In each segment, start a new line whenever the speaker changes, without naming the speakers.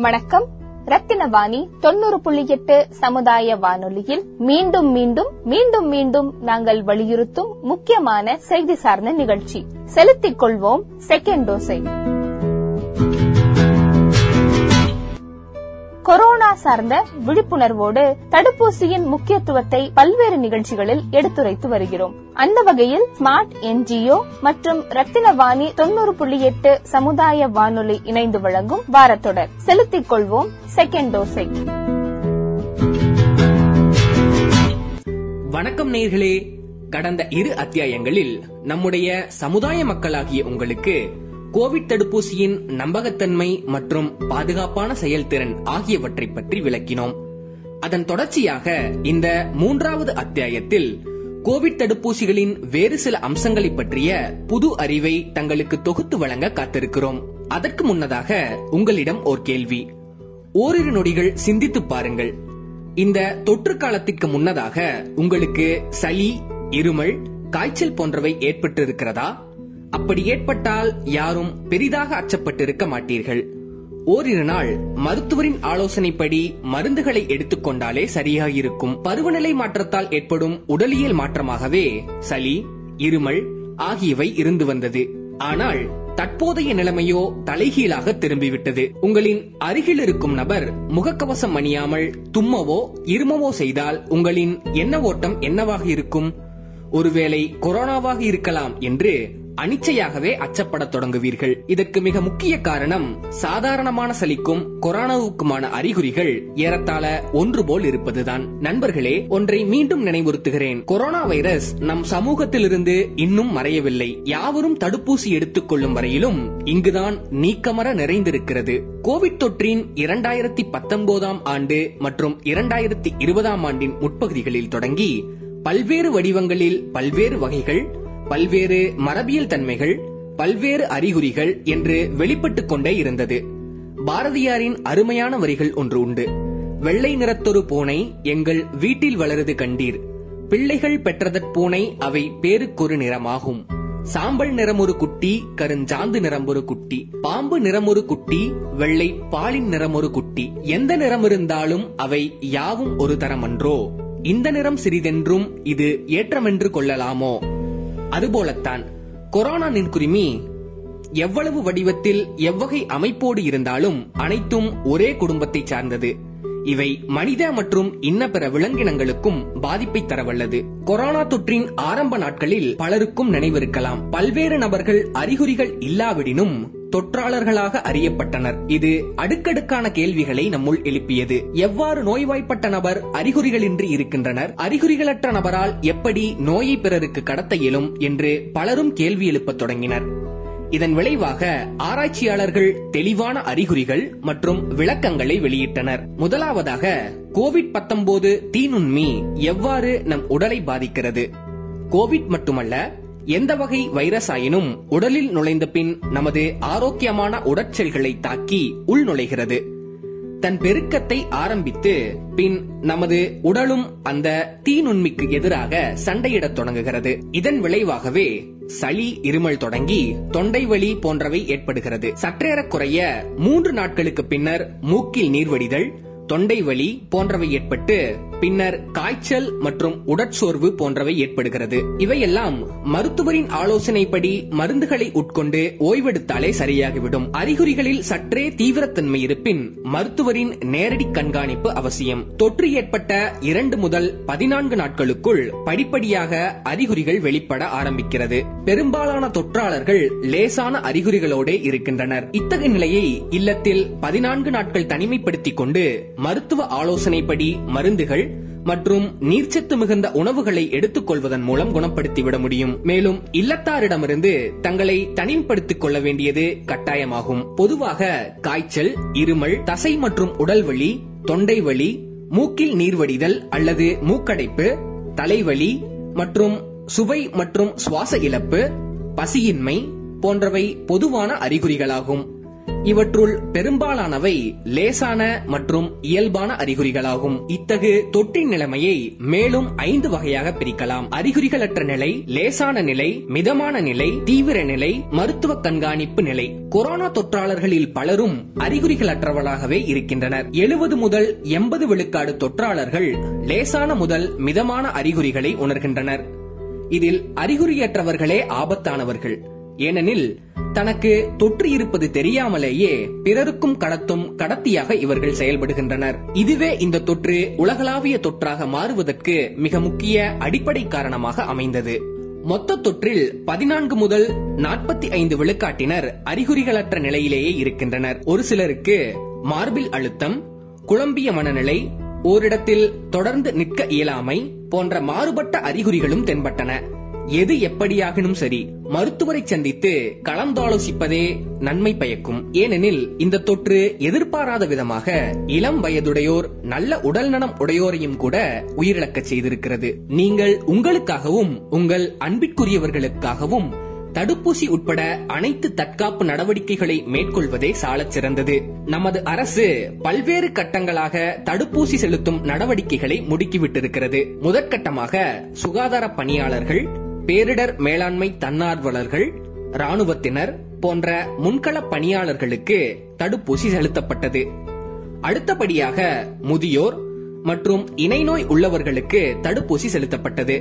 வணக்கம். ரத்தினவாணி தொண்ணூறு புள்ளி எட்டு சமுதாய வானொலியில் மீண்டும் மீண்டும் மீண்டும் மீண்டும் நாங்கள் வலியுறுத்தும் முக்கியமான செய்தி சார்ந்த நிகழ்ச்சி. செலுத்திக் கொள்வோம். செகண்ட் டோஸை. கொரோனா சார்ந்த விழிப்புணர்வோடு தடுப்பூசியின் முக்கியத்துவத்தை பல்வேறு நிகழ்ச்சிகளில் எடுத்துரைத்து வருகிறோம். அந்த வகையில் ஸ்மார்ட் என்ஜிஓ மற்றும் ரத்தினவாணி தொண்ணூறு புள்ளி எட்டு சமுதாய வானொலி இணைந்து வழங்கும் வாரத்தொடர். செலுத்திக் கொள்வோம். செகண்ட் டோஸை.
வணக்கம் நேர்களே. கடந்த இரு அத்தியாயங்களில் நம்முடைய சமுதாய மக்களாகிய உங்களுக்கு கோவிட் தடுப்பூசியின் நம்பகத்தன்மை மற்றும் பாதுகாப்பான செயல்திறன் ஆகியவற்றை பற்றி விளக்கினோம். அதன் தொடர்ச்சியாக இந்த மூன்றாவது அத்தியாயத்தில் கோவிட் தடுப்பூசிகளின் வேறு சில அம்சங்களை பற்றிய புது அறிவை தங்களுக்கு தொகுத்து வழங்க காத்திருக்கிறோம். அதற்கு முன்னதாக உங்களிடம் ஓர் கேள்வி. ஓரிரு நொடிகள் சிந்தித்து பாருங்கள். இந்த தொற்று காலத்திற்கு முன்னதாக உங்களுக்கு சளி இருமல் காய்ச்சல் போன்றவை ஏற்பட்டிருக்கிறதா? அப்படி ஏற்பட்டால் யாரும் பெரிதாக அச்சப்பட்டிருக்க மாட்டீர்கள். ஓரிரு நாள் மருத்துவரின் ஆலோசனைப்படி மருந்துகளை எடுத்துக்கொண்டாலே சரியாயிருக்கும். பருவநிலை மாற்றத்தால் ஏற்படும் உடலியல் மாற்றமாகவே சளி இருமல் ஆகியவை இருந்து வந்தது. ஆனால் தற்போதைய நிலைமையோ தலைகீழாக திரும்பிவிட்டது. உங்களின் அருகில் இருக்கும் நபர் முகக்கவசம் அணியாமல் தும்மவோ இருமவோ செய்தால் உங்களின் எண்ண ஓட்டம் என்னவாக இருக்கும்? ஒருவேளை கொரோனாவாக இருக்கலாம் என்று அனிச்சையாகவே அச்சப்படத் தொடங்குவீர்கள். இதற்கு மிக முக்கிய காரணம் சாதாரணமான சளிக்கும் கொரோனாவுக்குமான அறிகுறிகள் ஏறத்தாழ ஒன்று போல் இருப்பதுதான். நண்பர்களே ஒன்றை மீண்டும் நினைவுறுத்துகிறேன். கொரோனா வைரஸ் நம் சமூகத்திலிருந்து இன்னும் மறையவில்லை. யாவரும் தடுப்பூசி எடுத்துக் கொள்ளும் வரையிலும் இங்குதான் நீக்கமர நிறைந்திருக்கிறது. கோவிட் தொற்றின் இரண்டாயிரத்தி பத்தொன்பதாம் ஆண்டு மற்றும் இரண்டாயிரத்தி இருபதாம் ஆண்டின் முற்பகுதிகளில் தொடங்கி பல்வேறு வடிவங்களில் பல்வேறு வகைகள் பல்வேறு மரபியல் தன்மைகள் பல்வேறு அறிகுறிகள் என்று வெளிப்பட்டுக் கொண்டே இருந்தது. பாரதியாரின் அருமையான வரிகள் ஒன்று உண்டு. வெள்ளை நிறத்தொரு பூனை எங்கள் வீட்டில் வளருது கண்டீர். பிள்ளைகள் பெற்றதற்பூனை அவை பேருக்கொரு நிறமாகும். சாம்பல் நிறம் ஒரு குட்டி கருஞ்சாந்து நிறம் ஒரு குட்டி. பாம்பு நிறம் ஒரு குட்டி வெள்ளை பாலின் நிறம் ஒரு குட்டி. எந்த நிறம் இருந்தாலும் அவை யாவும் ஒரு தரமன்றோ? இந்த நிறம் சிறிதென்றும் இது ஏற்றமென்று கொள்ளலாமோ? அதுபோலத்தான் கொரோனா நின்குருமி எவ்வளவு வடிவத்தில் எவ்வகை அமைப்போடு இருந்தாலும் அனைத்தும் ஒரே குடும்பத்தை சார்ந்தது. இவை மனித மற்றும் இன்ன பிற விலங்கினங்களுக்கும் பாதிப்பை தரவல்லது. கொரோனா தொற்றின் ஆரம்ப நாட்களில் பலருக்கும் நினைவிருக்கலாம். பல்வேறு நபர்கள் அறிகுறிகள் இல்லாவிடினும் தொற்றாளர்களாக அறியப்பட்டனர். இது அடுக்கடுக்கான கேள்விகளை நம்முள் எழுப்பியது. எவ்வாறு நோய்வாய்ப்பட்ட நபர் அறிகுறிகளின்றி இருக்கின்றனர்? அறிகுறிகளற்ற நபரால் எப்படி நோயை பிறருக்கு கடத்த இயலும் என்று பலரும் கேள்வி எழுப்பத் தொடங்கினர். இதன் விளைவாக ஆராய்ச்சியாளர்கள் தெளிவான அறிகுறிகள் மற்றும் விளக்கங்களை வெளியிட்டனர். முதலாவதாக கோவிட் பத்தொன்பது தீநுண்மி எவ்வாறு நம் உடலை பாதிக்கிறது? கோவிட் மட்டுமல்ல எந்த வகை வைரஸ் ஆயினும் உடலில் நுழைந்த பின் நமது ஆரோக்கியமான உடற்செல்களை தாக்கி உள் நுழைகிறது. தன் பெருக்கத்தை ஆரம்பித்து பின் நமது உடலும் அந்த தீநுண்மிக்கு எதிராக சண்டையிடத் தொடங்குகிறது. இதன் விளைவாகவே சளி இருமல் தொடங்கி தொண்டை வலி போன்றவை ஏற்படுகிறது. சற்றேறக்குறைய மூன்று நாட்களுக்கு பின்னர் மூக்கில் நீர்வடிதல் தொண்டை வலி போன்றவை ஏற்பட்டு பின்னர் காய்ச்சல் மற்றும் உடற்சோர்வு போன்றவை ஏற்படுகிறது. இவையெல்லாம் மருத்துவரின் ஆலோசனைப்படி மருந்துகளை உட்கொண்டு ஓய்வெடுத்தாலே சரியாகிவிடும். அறிகுறிகளில் சற்றே தீவிரத்தன்மை இருப்பின் மருத்துவரின் நேரடி கண்காணிப்பு அவசியம். தொற்று ஏற்பட்ட இரண்டு முதல் பதினான்கு நாட்களுக்குள் படிப்படியாக அறிகுறிகள் வெளிப்பட ஆரம்பிக்கிறது. பெரும்பாலான தொற்றாளர்கள் லேசான அறிகுறிகளோடு இருக்கின்றனர். இத்தகைய நிலையை இல்லத்தில் பதினான்கு நாட்கள் தனிமைப்படுத்திக் கொண்டு மருத்துவ ஆலோசனைப்படி மருந்துகள் மற்றும் நீர்ச்சத்து மிகுந்த உணவுகளை எடுத்துக் கொள்வதன் மூலம் குணப்படுத்திவிட முடியும். மேலும் இல்லத்தாரிடமிருந்து தங்களை தனிமைப்படுத்திக் கொள்ள வேண்டியது கட்டாயமாகும். பொதுவாக காய்ச்சல் இருமல் தசை மற்றும் உடல் வலி தொண்டை வலி மூக்கில் நீர்வடிதல் அல்லது மூக்கடைப்பு தலைவலி மற்றும் சுவை மற்றும் சுவாச இழப்பு பசியின்மை போன்றவை பொதுவான அறிகுறிகளாகும். இவற்றுள் பெரும்பாலானவை லேசான மற்றும் இயல்பான அறிகுறிகளாகும். இத்தகு தொற்றின் நிலைமையை மேலும் ஐந்து வகையாக பிரிக்கலாம். அறிகுறிகளற்ற நிலை லேசான நிலை மிதமான நிலை தீவிர நிலை மருத்துவ கண்காணிப்பு நிலை. கொரோனா தொற்றாளர்களில் பலரும் அறிகுறிகளற்றவர்களாகவே இருக்கின்றனர். எழுபது முதல் எண்பது விழுக்காடு தொற்றாளர்கள் லேசான முதல் மிதமான அறிகுறிகளை உணர்கின்றனர். இதில் அறிகுறியற்றவர்களே ஆபத்தானவர்கள். ஏனெனில் தனக்கு தொற்று இருப்பது தெரியாமலேயே பிறருக்கும் கடத்தும் கடத்தியாக இவர்கள் செயல்படுகின்றனர். இதுவே இந்த தொற்று உலகளாவிய தொற்றாக மாறுவதற்கு மிக முக்கிய அடிப்படை காரணமாக அமைந்தது. மொத்த தொற்றில் பதினான்கு முதல் நாற்பத்தி ஐந்து விழுக்காட்டினர் அறிகுறிகளற்ற நிலையிலேயே இருக்கின்றனர். ஒரு சிலருக்கு மார்பில் அழுத்தம் குழம்பிய மனநிலை ஓரிடத்தில் தொடர்ந்து நிற்க இயலாமை போன்ற மாறுபட்ட அறிகுறிகளும் தென்பட்டன. எது எப்படியாகினும் சரி மருத்துவரை சந்தித்து கலந்தாலோசிப்பதே நன்மை பயக்கும். ஏனெனில் இந்த தொற்று எதிர்பாராத விதமாக இளம் வயதுடையோர் நல்ல உடல் நலம் உடையோரையும் கூட உயிரிழக்கச் செய்திருக்கிறது. நீங்கள் உங்களுக்காகவும் உங்கள் அன்பிற்குரியவர்களுக்காகவும் தடுப்பூசி உட்பட அனைத்து தற்காப்பு நடவடிக்கைகளை மேற்கொள்வதே சாலச் சிறந்தது. நமது அரசு பல்வேறு கட்டங்களாக தடுப்பூசி செலுத்தும் நடவடிக்கைகளை முடுக்கிவிட்டிருக்கிறது. முதற்கட்டமாக சுகாதார பணியாளர்கள் பேரிடர் மேலாண்மை தன்னார்வலர்கள் ராணுவத்தினர் போன்ற முன்கள பணியாளர்களுக்கு தடுப்பூசி செலுத்தப்பட்டது. அடுத்தபடியாக முதியோர் மற்றும் இணைநோய் உள்ளவர்களுக்கு தடுப்பூசி செலுத்தப்பட்டது.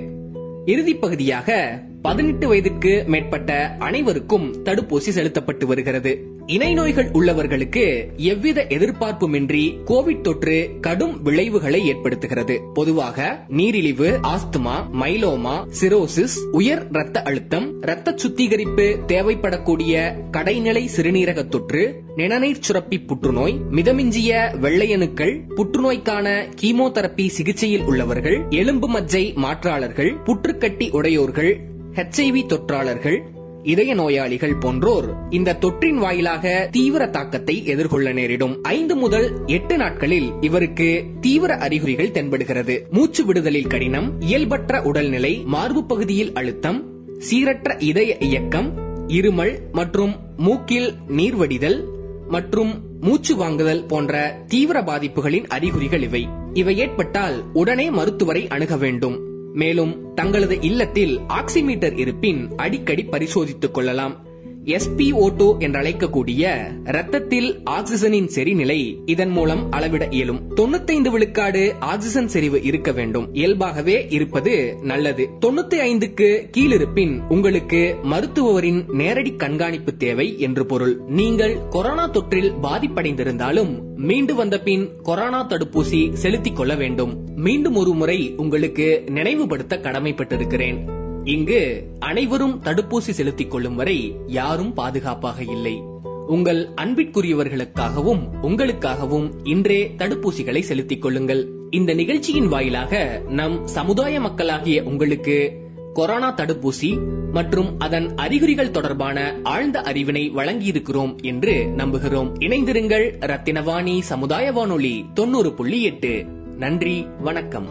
இறுதிப்பகுதியாக பதினெட்டு வயதுக்கு மேற்பட்ட அனைவருக்கும் தடுப்பூசி செலுத்தப்பட்டு வருகிறது. இணை நோய்கள் உள்ளவர்களுக்கு எவ்வித எதிர்பார்ப்புமின்றி கோவிட் தொற்று கடும் விளைவுகளை ஏற்படுத்துகிறது. பொதுவாக நீரிழிவு ஆஸ்துமா மைலோமா சிரோசிஸ் உயர் ரத்த அழுத்தம் ரத்த சுத்திகரிப்பு தேவைப்படக்கூடிய கடைநிலை சிறுநீரக தொற்று நிணநீர் சுரப்பி புற்றுநோய் மிதமிஞ்சிய வெள்ளையணுக்கள் புற்றுநோய்க்கான கீமோதெரப்பி சிகிச்சையில் உள்ளவர்கள் எலும்பு மஜ்ஜை மாற்றாளர்கள் புற்றுக்கட்டி உடையோர்கள் ஹெச்ஐவி தொற்றாளர்கள் இதய நோயாளிகள் போன்றோர் இந்த தொற்றின் வாயிலாக தீவிர தாக்கத்தை எதிர்கொள்ள நேரிடும். ஐந்து முதல் எட்டு நாட்களில் இவருக்கு தீவிர அறிகுறிகள் தென்படுகிறது. மூச்சு விடுதலில் கடினம் இயல்பற்ற உடல்நிலை மார்பு பகுதியில் அழுத்தம் சீரற்ற இதய இயக்கம் இருமல் மற்றும் மூக்கில் நீர்வடிதல் மற்றும் மூச்சு வாங்குதல் போன்ற தீவிர பாதிப்புகளின் அறிகுறிகள் இவை. இவை ஏற்பட்டால் உடனே மருத்துவரை அணுக வேண்டும். மேலும் தங்களது இல்லத்தில் ஆக்சிமீட்டர் இருப்பின் அடிக்கடி பரிசோதித்துக் கொள்ளலாம். SpO2 என்றழைக்கக்கூடிய ரத்தத்தில் ஆக்சிஜனின் செறிநிலை இதன் மூலம் அளவிட இயலும். தொண்ணூத்தைந்து விழுக்காடு ஆக்சிஜன் செறிவு இருக்க வேண்டும். இயல்பாகவே இருப்பது நல்லது. தொண்ணூத்தி ஐந்துக்கு கீழிருப்பின் உங்களுக்கு மருத்துவரின் நேரடி கண்காணிப்பு தேவை என்று பொருள். நீங்கள் கொரோனா தொற்றில் பாதிப்படைந்திருந்தாலும் மீண்டு வந்த பின் கொரோனா தடுப்பூசி செலுத்திக் கொள்ள வேண்டும். மீண்டும் ஒரு முறை உங்களுக்கு நினைவுபடுத்த கடமைப்பட்டிருக்கிறேன். இங்கு அனைவரும் தடுப்பூசி செலுத்திக் கொள்ளும் வரை யாரும் பாதுகாப்பாக இல்லை. உங்கள் அன்பிற்குரியவர்களுக்காகவும் உங்களுக்காகவும் இன்றே தடுப்பூசிகளை செலுத்திக் கொள்ளுங்கள். இந்த நிகழ்ச்சியின் வாயிலாக நம் சமுதாய மக்களாகிய உங்களுக்கு கொரோனா தடுப்பூசி மற்றும் அதன் அறிகுறிகள் தொடர்பான ஆழ்ந்த அறிவினை வழங்கியிருக்கிறோம் என்று நம்புகிறோம். இணைந்திருங்கள் ரத்தினவாணி சமுதாய வானொலி தொண்ணூறு புள்ளி எட்டு. நன்றி வணக்கம்.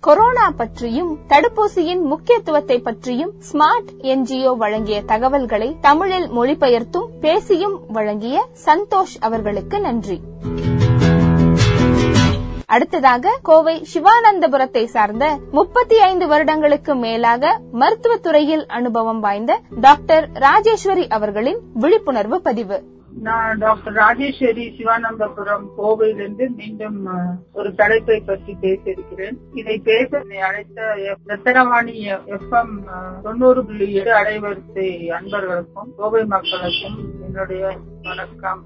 கொரோனா பற்றியும் தடுப்பூசியின் முக்கியத்துவத்தை பற்றியும் ஸ்மார்ட் என்ஜிஓ வழங்கிய தகவல்களை தமிழில் மொழிபெயர்த்தும் பேசியும் வழங்கிய சந்தோஷ் அவர்களுக்கு நன்றி. அடுத்ததாக கோவை சிவானந்தபுரத்தை சார்ந்த முப்பத்தி ஐந்து வருடங்களுக்கு மேலாக மருத்துவத்துறையில் அனுபவம் வாய்ந்த டாக்டர் ராஜேஸ்வரி அவர்களின் விழிப்புணர்வு பதிவு.
நான் டாக்டர் ராஜேஸ்வரி சிவானந்தபுரம் கோவையிலிருந்து மீண்டும் ஒரு தலைப்பை பற்றி பேச இருக்கிறேன் இதை பேச அழைத்த எஃப்- ரத்தனவாணி எஃப்எம் தொண்ணூறு புள்ளி ஏழு அலைவரிசை அன்பர்களுக்கும் கோவை மக்களுக்கும் என்னுடைய வணக்கம்.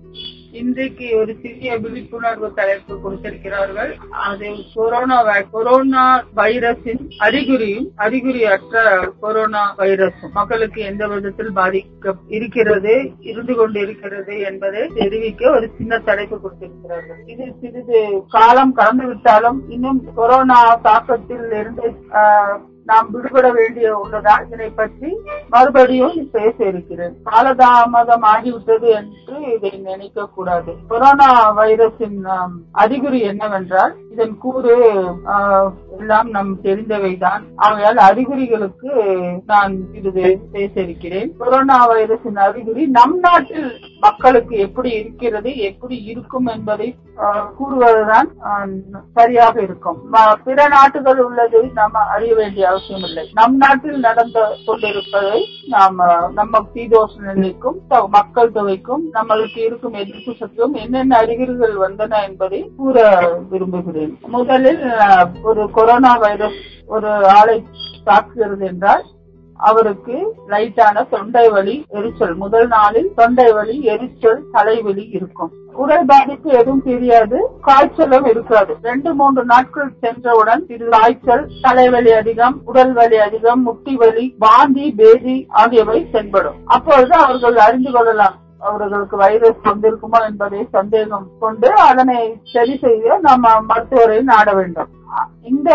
இன்றைக்கு ஒரு சிறிய விழிப்புணர்வு தலைப்பு கொடுத்திருக்கிறார்கள். அது கொரோனா வை- கொரோனா வைரஸின் அறிகுறியும் அறிகுறியற்ற கொரோனா வைரஸும் மக்களுக்கு எந்த விதத்தில் பாதிக்க இருக்கிறது இருந்து கொண்டு இருக்கிறது என்பதை தெரிவிக்க ஒரு சின்ன தலைப்பு கொடுத்திருக்கிறார்கள். இது சிறிது காலம் கடந்து விட்டாலும் இன்னும் கொரோனா தாக்கத்தில் இருந்து ஆஹ், நாம் விடுபட வேண்டிய உள்ளதா இதனை பற்றி மறுபடியும் பேச இருக்கிறேன். காலதாமதம் ஆகிவிட்டது என்று இதை நினைக்க கூடாது. கொரோனா வைரஸின் அறிகுறி என்னவென்றால் இதன் கூறு ஆஹ், எல்லாம் நம் தெரிந்தவைதான். ஆகையால் அறிகுறிகளுக்கு நான் சிறிது பேச இருக்கிறேன் கொரோனா வைரஸின் அறிகுறி நம் நாட்டில் மக்களுக்கு எப்படி இருக்கிறது எப்படி இருக்கும் என்பதை ஆஹ், கூறுவதுதான் சரியாக இருக்கும். பிற நாட்டுகள் உள்ளது நாம் அறிய வேண்டிய அவசியம் இல்லை நம் நாட்டில் நடந்து கொண்டிருப்பதை நாம் நம்ம சீதோஷ நிலைக்கும் மக்கள் தொகைக்கும் நம்மளுக்கு இருக்கும் எதிர்ப்பு சக்தியும் என்னென்ன அறிகுறிகள் வந்தன என்பதை கூற விரும்புகிறேன். முதலில் ஒரு கொரோனா வைரஸ் ஒரு ஆளை தாக்குகிறது என்றால் அவருக்கு லைட்டான தொண்டை வலி எரிச்சல். முதல் நாளில் தொண்டை வலி எரிச்சல் தலைவலி இருக்கும். உடல் பாதிப்பு எதுவும் தெரியாது காய்ச்சலும் இருக்காது. ரெண்டு மூன்று நாட்கள் சென்றவுடன் இது காய்ச்சல் தலைவலி அதிகம் உடல் வலி அதிகம் முட்டி வலி பாந்தி பேதி ஆகியவை தென்படும். அப்பொழுது அவர்கள் அறிந்து கொள்ளலாம் அவர்களுக்கு வைரஸ் வந்திருக்குமா என்பதை சந்தேகம் கொண்டு அதனை சரி செய்ய நம்ம மருத்துவரை நாட வேண்டும். இந்த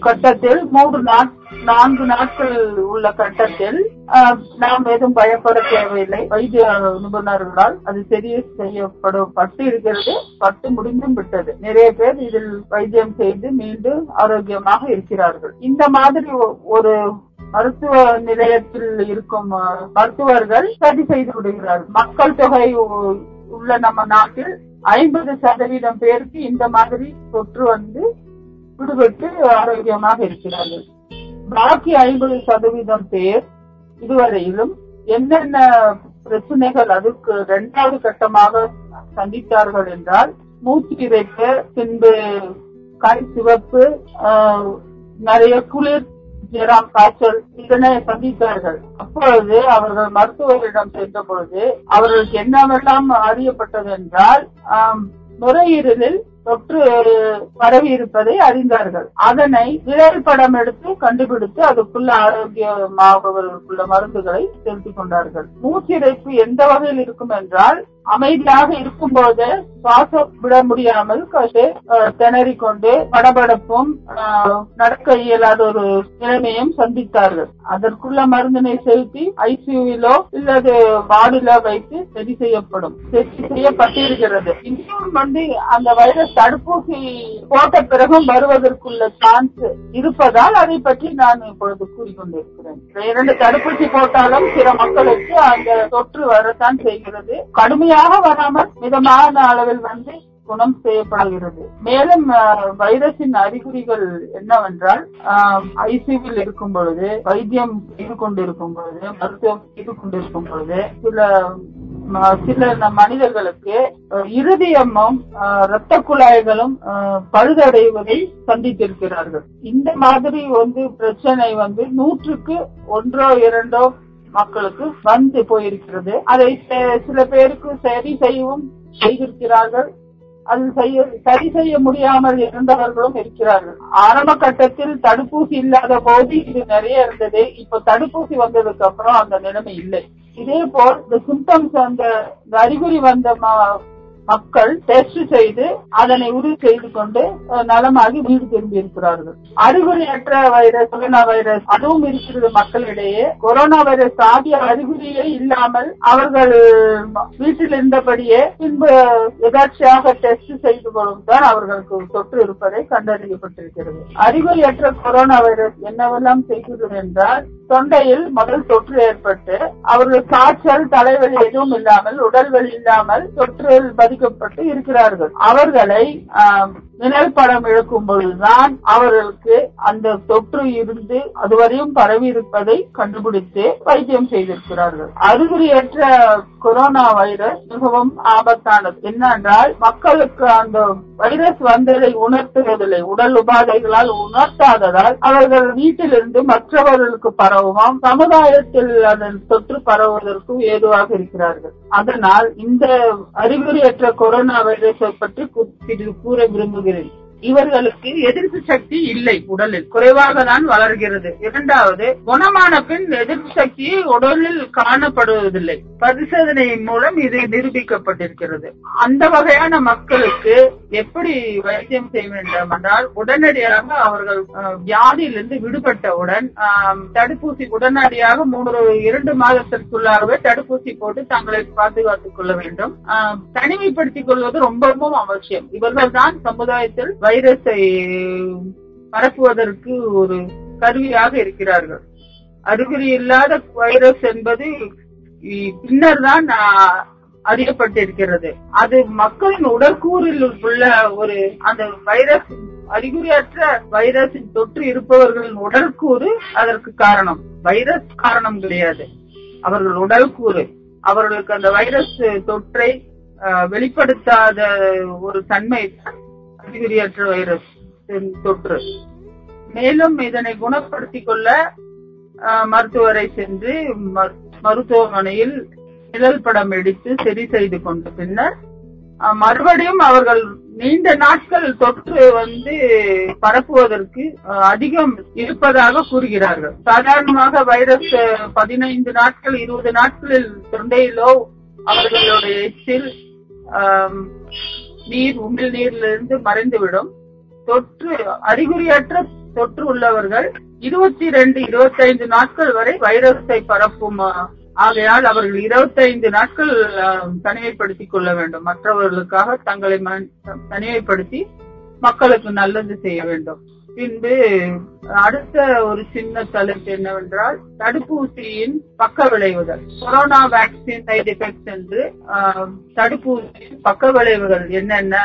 கட்டத்தில் மூன்று நாட் நான்கு நாட்கள் உள்ள கட்டத்தில் ஆஹ், நாம் எதுவும் பயப்பட தேவையில்லை. வைத்திய நிபுணர்களால் அது சரி செய்யப்படும். பட்டு இருக்கிறது பட்டு முடிந்தும் விட்டது. நிறைய பேர் இதில் வைத்தியம் செய்து மீண்டும் ஆரோக்கியமாக இருக்கிறார்கள். இந்த மாதிரி ஒரு மருத்துவ நிலையத்தில் இருக்கும் மருத்துவர்கள் சரி செய்து விடுகிறார்கள். மக்கள் தொகை உள்ள நம்ம நாட்டில் ஐம்பது சதவீதம் பேருக்கு இந்த மாதிரி தொற்று வந்து விடுபட்டு ஆரோக்கியமாக இருக்கிறார்கள். பாக்கி ஐம்பது சதவீதம் பேர் இதுவரையிலும் என்னென்ன பிரச்சனைகள் அதுக்கு இரண்டாவது கட்டமாக சந்தித்தார்கள் என்றால் மூச்சு இறைப்பு பின்பு கை சிவப்பு ஆஹ், நிறைய குளிர் ஜெராம் காய்ச்சல் இதனை சந்தித்தார்கள். அப்பொழுது அவர்கள் மருத்துவரிடம் சென்ற பொழுது அவர்களுக்கு என்னவெல்லாம் அறியப்பட்டது என்றால் ஆம், நுரையீரலில் தொற்று பரவி இருப்பதை அறிந்தார்கள். அதனை விரல் படம் எடுத்து கண்டுபிடித்து அதுக்குள்ள ஆரோக்கியமாகவர்களுக்குள்ள மருந்துகளை செலுத்திக் கொண்டார்கள். மூச்சிறைப்பு எந்த வகையில் இருக்கும் என்றால் அமைதியாக இருக்கும் போது சுவாசம் விட முடியாமல் கஷ்ட திணறிக் கொண்டு படபடப்பும் ஆஹ், நடக்க இயலாத ஒரு நிலைமையும் சந்தித்தார்கள். அதற்குள்ள மருந்தினை செலுத்தி ஐசியூவிலோ இல்லது வார்டிலோ வைத்து சரி செய்யப்படும். சரி செய்யப்பட்டிருக்கிறது. இன்னும் வந்து அந்த வைரஸ் தடுப்பூசி போட்ட பிறகும் வருவதற்குள்ள சான்ஸ் இருப்பதால் அதை பற்றி நான் இப்பொழுது கூறிக்கொண்டிருக்கிறேன். இரண்டு தடுப்பூசி போட்டாலும் சில மக்களுக்கு அந்த தொற்று வரத்தான் செய்கிறது. கடுமையாக வராமல் மிதமான அளவில் வந்து குணம் செய்யப்படுகிறது. மேலும் வைரஸின் அறிகுறிகள் என்னவென்றால் ஐசியூவில் இருக்கும் பொழுது வைத்தியம் செய்து கொண்டிருக்கும் பொழுது மருத்துவம் செய்து கொண்டிருக்கும் பொழுது சில சில மனிதர்களுக்கு இருதயமும் இரத்த குழாய்களும் பழுதடைவதை சந்தித்திருக்கிறார்கள். இந்த மாதிரி வந்து பிரச்சனை வந்து நூற்றுக்கு ஒன்றோ இரண்டோ மக்களுக்கு வந்து போயிருக்கிறது. அதை சில பேருக்கு சரி செய்யவும் செய்திருக்கிறார்கள். அது செய்ய சரி செய்ய முடியாமல் இருந்தவர்களும் இருக்கிறார்கள். ஆரம்ப கட்டத்தில் தடுப்பூசி இல்லாத போது இது நிறைய இருந்தது. இப்ப தடுப்பூசி வந்ததுக்கு அப்புறம் அந்த நிலைமை இல்லை. இதே போல் இந்த சிம்டம்ஸ் அந்த அறிகுறி வந்த மக்கள் டெஸ்ட் செய்து அதனை உறுதி செய்து கொண்டு நலமாகி வீடு திரும்பி இருக்கிறார்கள். அறிகுறியற்ற வைரஸ் கொரோனா வைரஸ் அதுவும் இருக்கிறது மக்களிடையே. கொரோனா வைரஸ் ஆகிய அறிகுறியே இல்லாமல் அவர்கள் வீட்டில் இருந்தபடியே பின்பு எதார்ச்சியாக டெஸ்ட் செய்து கொள்ளும்தான் அவர்களுக்கு தொற்று இருப்பதை கண்டறியப்பட்டிருக்கிறது. அறிகுறியற்ற கொரோனா வைரஸ் என்னவெல்லாம் செய்கிறது என்றால் தொண்டையில் முதல் தொற்று ஏற்பட்டு அவர்கள் காய்ச்சல் தலைவலி எதுவும் இல்லாமல் உடல் வலி இல்லாமல் தொற்றில் பாதிக்கப்பட்டு இருக்கிறார்கள். அவர்களை நிழல் படம் எடுக்கும் பொழுதுதான் அவர்களுக்கு அந்த தொற்று இருந்து அதுவரையும் பரவி இருப்பதை கண்டுபிடித்து வைத்தியம் செய்திருக்கிறார்கள். அறிகுறியற்ற கொரோனா வைரஸ் மிகவும் ஆபத்தானது. என்னென்றால் மக்களுக்கு அந்த வைரஸ் வந்ததை உணர்த்துவதில்லை. உடல் உபாதைகளால் உணர்த்தாததால் அவர்கள் வீட்டிலிருந்து மற்றவர்களுக்கு பரவுமாம். சமுதாயத்தில் அதன் தொற்று பரவுவதற்கும் ஏதுவாக இருக்கிறார்கள். அதனால் இந்த அறிகுறியற்ற கொரோனா வைரஸை பற்றி சிறிது கூற விரும்புகிறேன். இவர்களுக்கு எதிர்ப்பு சக்தி இல்லை உடலில். குறைவாக தான் வளர்கிறது. இரண்டாவது குணமான பின் எதிர்ப்பு சக்தி உடலில் காணப்படுவதில்லை. பரிசோதனையின் மூலம் இது நிரூபிக்கப்பட்டிருக்கிறது. அந்த வகையான மக்களுக்கு எப்படி வைத்தியம் செய்ய வேண்டும் என்றால் உடனடியாக அவர்கள் வியாதியிலிருந்து விடுபட்டவுடன் தடுப்பூசி உடனடியாக மூன்று இரண்டு மாதத்திற்குள்ளாகவே தடுப்பூசி போட்டு தங்களை பாதுகாத்துக் கொள்ள வேண்டும். தனிமைப்படுத்திக் கொள்வது ரொம்பவும் அவசியம். இவர்கள் தான் சமுதாயத்தில் வைரஸை பரப்புவதற்கு ஒரு கருவியாக இருக்கிறார்கள். அறிகுறி இல்லாத வைரஸ் என்பது பின்னர் தான் அறியப்பட்டிருக்கிறது. அது மக்களின் உடற்கூறில் உள்ள ஒரு அந்த வைரஸ் அறிகுறியற்ற வைரஸின் தொற்று இருப்பவர்களின் உடற்கூறு அதற்கு காரணம். வைரஸ் காரணம் கிடையாது. அவர்கள் உடல்கூறு அவர்களுக்கு அந்த வைரஸ் தொற்றை வெளிப்படுத்தாத ஒரு தன்மை அறிகுறியற்ற வைரஸ் தொற்று. மேலும் இதனை குணப்படுத்திக் கொள்ள மருத்துவரை சென்று மருத்துவமனையில் நிழல் படம் எடுத்து சரி செய்து கொண்ட பின்னர் மறுபடியும் அவர்கள் நீண்ட நாட்கள் தொற்று வந்து பரப்புவதற்கு அதிகம் இருப்பதாக கூறுகிறார்கள். சாதாரணமாக வைரஸ் பதினைந்து நாட்கள் இருபது நாட்களில் தொண்டையிலோ அவர்களுடைய எச்சில் நீர் உமிழ் நீரிலிருந்து மறைந்துவிடும். தொற்று அறிகுறியற்ற தொற்று உள்ளவர்கள் இருபத்தி ரெண்டு இருபத்தி ஐந்து நாட்கள் வரை வைரஸை பரப்பும் ஆகையால் அவர்கள் இருபத்தைந்து நாட்கள் தனிமைப்படுத்திக் கொள்ள வேண்டும். மற்றவர்களுக்காக தங்களை தனிமைப்படுத்தி மக்களுக்கு நல்லது செய்ய வேண்டும். பின்பு அடுத்த ஒரு சின்ன தலைப்பு என்னவென்றால் தடுப்பூசியின் பக்க விளைவுகள். கொரோனா வேக்சின் சைடு எஃபெக்ட்ஸ் என்று தடுப்பூசியின் பக்க விளைவுகள் என்னென்ன?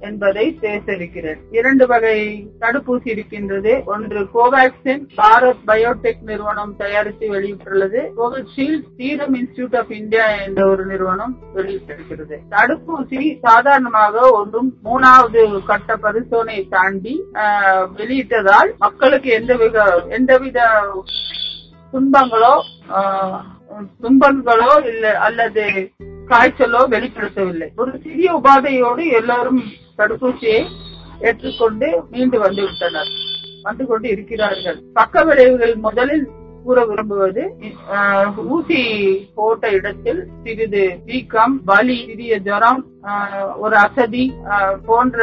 என்பதை சேர்த்திருக்கிறது இரண்டு வகை தடுப்பூசி இருக்கின்றது. ஒன்று கோவேக்சின் பாரத் பயோடெக் நிறுவனம் தயாரித்து வெளியிட்டுள்ளது. Covishield Serum Institute of India என்ற ஒரு நிறுவனம் வெளியிட்டிருக்கிறது. தடுப்பூசி சாதாரணமாக ஒன்றும் மூணாவது கட்ட பரிசோதனை தாண்டி ஆஹ், வெளியிட்டதால் மக்களுக்கு எந்தவித எந்தவித துன்பங்களோ துன்பங்களோ இல்ல அல்லது காய்ச்சலோ வெளிப்படுத்தவில்லை. ஒரு சிறிய உபாதையோடு எல்லாரும் தடுப்பூசியை ஏற்றுக்கொண்டு மீண்டு வந்துவிட்டனர் வந்து கொண்டு இருக்கிறார்கள். பக்க விளைவுகள் முதலில் கூற விரும்புவது ஆஹ், ஊசி போட்ட இடத்தில் சிறிது வீக்கம் வலி சிறிய ஜரம் ஆஹ், ஒரு அசதி போன்ற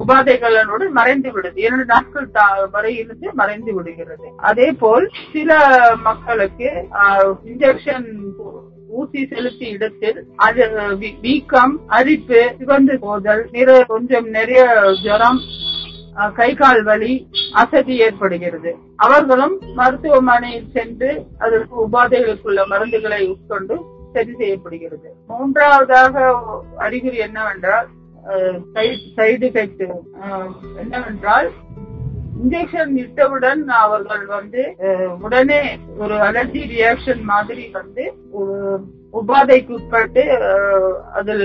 உபாதைகளோடு மறைந்து விடுது. இரண்டு நாட்கள் வரை இருந்து மறைந்து விடுகிறது. அதே போல் சில மக்களுக்கு இன்ஜெக்ஷன் ஊசி செலுத்திய இடத்தில் அது வீக்கம் அரிப்பு சிவந்து போதல் நிற கொஞ்சம் நிறைய ஜரம் கை கால் வலி அசதி ஏற்படுகிறது. அவர்களும் மருத்துவமனையில் சென்று அதற்கு உபாதைகளுக்குள்ள மருந்துகளை உட்கொண்டு சரி செய்யப்படுகிறது. மூன்றாவதாக அறிகுறி என்னவென்றால் சைடு எஃபெக்ட் என்னவென்றால் இன்ஜெக்ஷன் இட்டவுடன் அவர்கள் வந்து உடனே ஒரு அலர்ஜி ரியாக்ஷன் மாதிரி வந்து உபாதைக்கு உட்பட்டு அதில்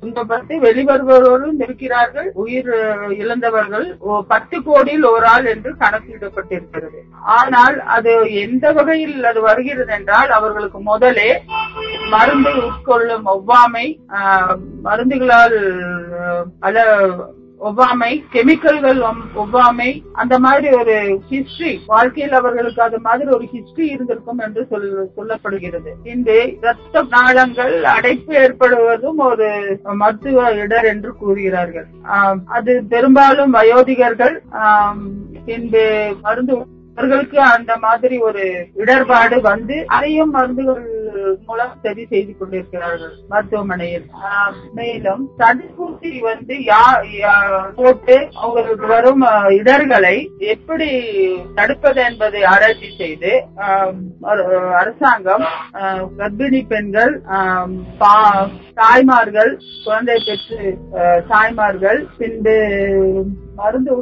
துன்பப்பட்டு வெளிவருபவர்களும் இருக்கிறார்கள். உயிர் இழந்தவர்கள் ஓ- பத்து கோடியில் ஒரு ஆள் என்று கணக்கிடப்பட்டிருக்கிறது. ஆனால் அது எந்த வகையில் அது வருகிறது என்றால் அவர்களுக்கு முதலே மருந்து உட்கொள்ளும் ஒவ்வாமை ஆஹ், மருந்துகளால் அல ஒவ்வாமை கெமிக்கல்கள் ஒவ்வாமை அந்த மாதிரி ஒரு ஹிஸ்டரி வாழ்க்கையில் அவர்களுக்கு அது மாதிரி ஒரு ஹிஸ்டரி இருந்திருக்கும் என்று சொல் சொல்லப்படுகிறது. இந்த ரத்த நாளங்கள் அடைப்பு ஏற்படுவதும் ஒரு மருத்துவ இடர் என்று கூறுகிறார்கள். அது பெரும்பாலும் வயோதிகர்கள் ஆம், பின்பு மருந்து அவர்களுக்கு அந்த மாதிரி ஒரு இடர்பாடு வந்து அதையும் மருந்துகள் மூலம் சரி செய்து கொண்டிருக்கிறார்கள் மருத்துவமனையில். ஆஹ் மேலும் தடுப்பூசி வந்து யா- போட்டு அவங்களுக்கு வரும் இடர்களை எப்படி தடுப்பது என்பதை ஆராய்ச்சி செய்து ஆஹ், அரசாங்கம் ஆஹ், கர்ப்பிணி பெண்கள் ஆஹ், பா- தாய்மார்கள் குழந்தை பெற்று தாய்மார்கள் பின்பு மருந்து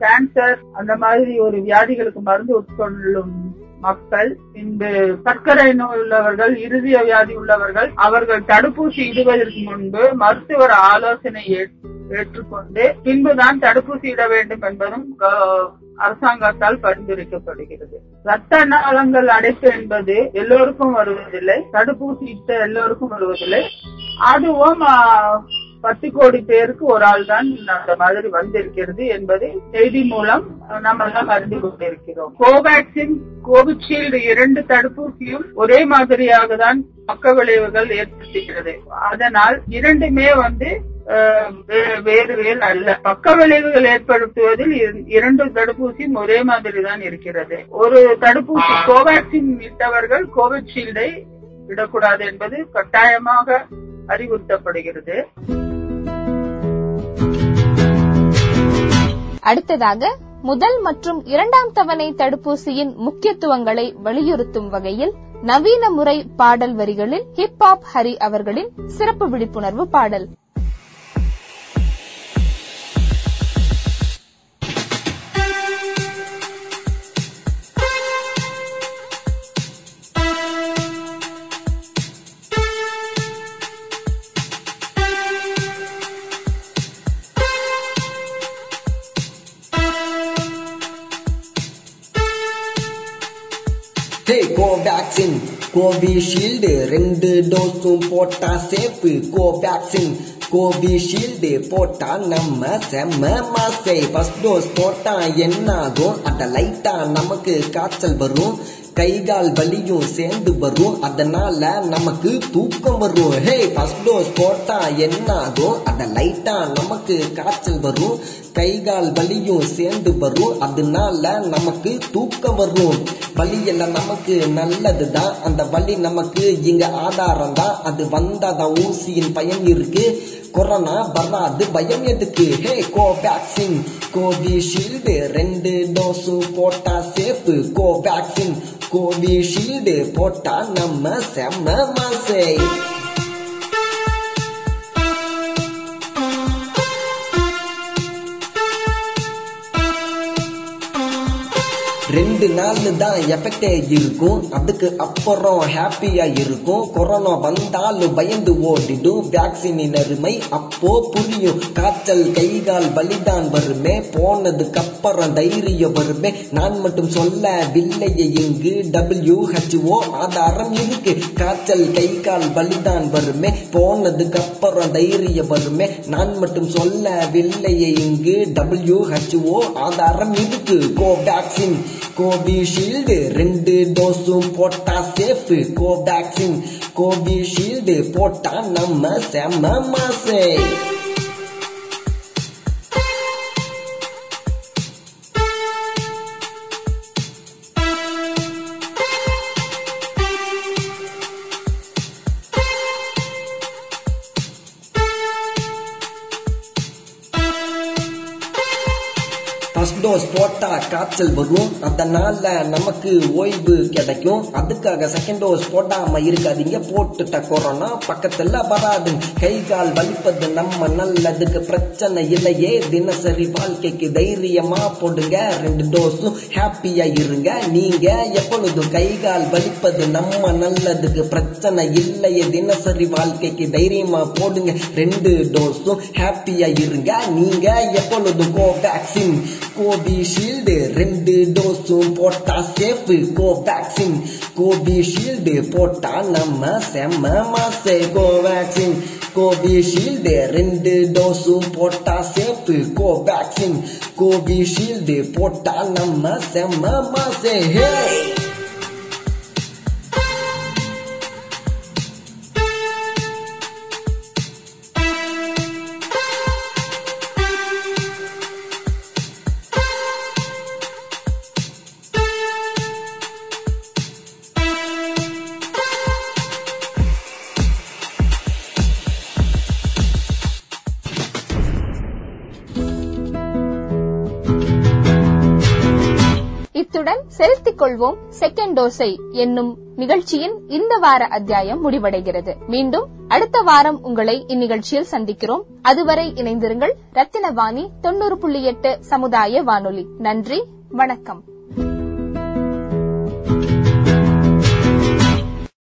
கேன்சர் அந்த மாதிரி ஒரு வியாதிகளுக்கு மருந்து உட்கொள்ளும் மக்கள் பின்பு சர்க்கரை நோய் உள்ளவர்கள் இருதய வியாதி உள்ளவர்கள் அவர்கள் தடுப்பூசி இடுவதற்கு முன்பு மருத்துவர் ஆலோசனை ஏற்றுக்கொண்டு பின்புதான் தடுப்பூசி இட வேண்டும் என்பதும் அரசாங்கத்தால் பரிந்துரைக்கப்படுகிறது. ரத்த நாளங்கள் அடைப்பு என்பது எல்லோருக்கும் வருவதில்லை. தடுப்பூசி இட்ட எல்லோருக்கும் வருவதில்லை. அதுவும் பத்து கோடி பேருக்கு ஒரு ஆள் தான் அந்த மாதிரி வந்திருக்கிறது என்பதை செய்தி மூலம் நம்ம எல்லாம் அறிந்து கொண்டிருக்கிறோம். கோவேக்சின் கோவிஷீல்டு இரண்டு தடுப்பூசியும் ஒரே மாதிரியாக தான் பக்க விளைவுகள் ஏற்படுத்துகிறது. அதனால் இரண்டுமே வந்து வே- வேறு வேறு அல்ல. பக்க விளைவுகள் ஏற்படுத்துவதில் இரண்டு தடுப்பூசியும் ஒரே மாதிரி தான் இருக்கிறது. ஒரு தடுப்பூசி கோவேக்சின் இட்டவர்கள் கோவிஷீல்டை விடக்கூடாது என்பது கட்டாயமாக அறிவுறுத்தப்படுகிறது.
அடுத்ததாக முதல் மற்றும் இரண்டாம் தவணை தடுப்பூசியின் முக்கியத்துவங்களை வலியுறுத்தும் வகையில் நவீன முறை பாடல் வரிகளில் ஹிப் ஹாப் ஹரி அவர்களின் சிறப்பு விழிப்புணர்வு பாடல்.
கோவேக்சின் கோவிஷீல்டு ரெண்டு டோஸும் போட்டா சேஃபு கோவேக்சின் கோவிஷீல்டு போட்டா நம்ம செம்ம மாசை ஃபர்ஸ்ட் டோஸ் போட்டா என்னாகும்? அத லைட்டா நமக்கு காய்ச்சல் வரும். கை கால் வலியும் சேர்ந்து வரும். அதனால நமக்கு தூக்கம் வரும். ஹே ஃபர்ஸ்ட் டோஸ் போட்டா என்னாகும்? அத லைட்டா நமக்கு காய்ச்சல் வரும். கை கால் வலியும் சேர்ந்து வரும். அதனால நமக்கு தூக்கம் வரும். வழி எல்லாம் நமக்கு நல்லதுதான். அந்த வலி நமக்கு இங்க ஆதாரம் தான் அது வந்தாதான் ஊசியின் பயன் இருக்கு. கொரோனா வராது பயம் எதுக்கு? Hey Covaxin. கோவிஷீல்டு ரெண்டு டோஸும் போட்டா சேஃபு. கோவேக்சின். கோவிஷீல்டு போட்டா நம்ம செம்ம மாசே. ரெண்டு நாள் தான் எஃபெக்டே இருக்கும். அதுக்கு அப்புறம் ஹாப்பியா இருக்கும். கொரோனா வந்தாலும் பயந்து ஓடிடும். வேக்சினின் அருமை. அப்போ புரியும். காய்ச்சல் கை கால் பலிதான் வருமே. போனதுக்கு அப்புறம் தைரியம் வருமே. நான் மட்டும் சொல்லவில்லையே இங்கு. டபிள்யூ ஹெச்ஓ ஆதாரம் இருக்கு. காய்ச்சல் கை கால் பலிதான் வருமே. போனதுக்கு அப்புறம் தைரியம் வருமே. நான் மட்டும் சொல்லவில்லையே இங்கு. டபிள்யூ ஹெச்ஓ ஆதாரம் இருக்கு. கோவேக்சின் கோவிஷீல்டு ரெண்டு டோஸும் போட்டா சேஃபு. கோவேக்சின் கோவிஷீல்டு போட்டா நம்ம செம்ம மாசே. போட்டா காய்ச்சல் வரும். அதனால நமக்கு ஓய்வு கிடைக்கும். அதுக்காக செகண்ட் டோஸ் போடாம இருக்காதீங்க. போட்டுட்ட கொரோனா பக்கத்துல வராது. கை கால் வலிப்பது நம்ம நல்லதுக்கு பிரச்சனை இல்லையே. தினசரி வாழ்க்கைக்கு தைரியமா போடுங்க. ரெண்டு டோஸும் ஹாப்பியா இருங்க. நீங்க எப்பொழுதும் கை கால் வலிப்பது நம்ம நல்லதுக்கு பிரச்சனை இல்லையே. தினசரி வாழ்க்கைக்கு தைரியமா போடுங்க. ரெண்டு டோஸும் ஹாப்பியா இருங்க. நீங்க எப்பொழுதும் கோவேக்சின் கோவிஷீல்டு ஷீல்டு ரெண்டு டோஸும் போட்டா சேஃபு கோவேக்சின் கோவிஷீல்டு போட்டா நம்ம செம்ம மாசே. கோவேக்சின் கோவிஷீல்டு ரெண்டு டோஸும் போட்டா சேஃபு கோவேக்சின் கோவிஷீல்டு போட்டா நம்ம செம்ம மாசே. ஹே
கொள்வோம் செகண்ட் டோஸை என்னும் நிகழ்ச்சியின் இந்த வார அத்தியாயம் முடிவடைகிறது. மீண்டும் அடுத்த வாரம் உங்களை இந்நிகழ்ச்சியில் சந்திக்கிறோம். அதுவரை இணைந்திருங்கள் ரத்தினவாணி தொண்ணூறு புள்ளி எட்டு சமுதாய வானொலி. நன்றி வணக்கம்.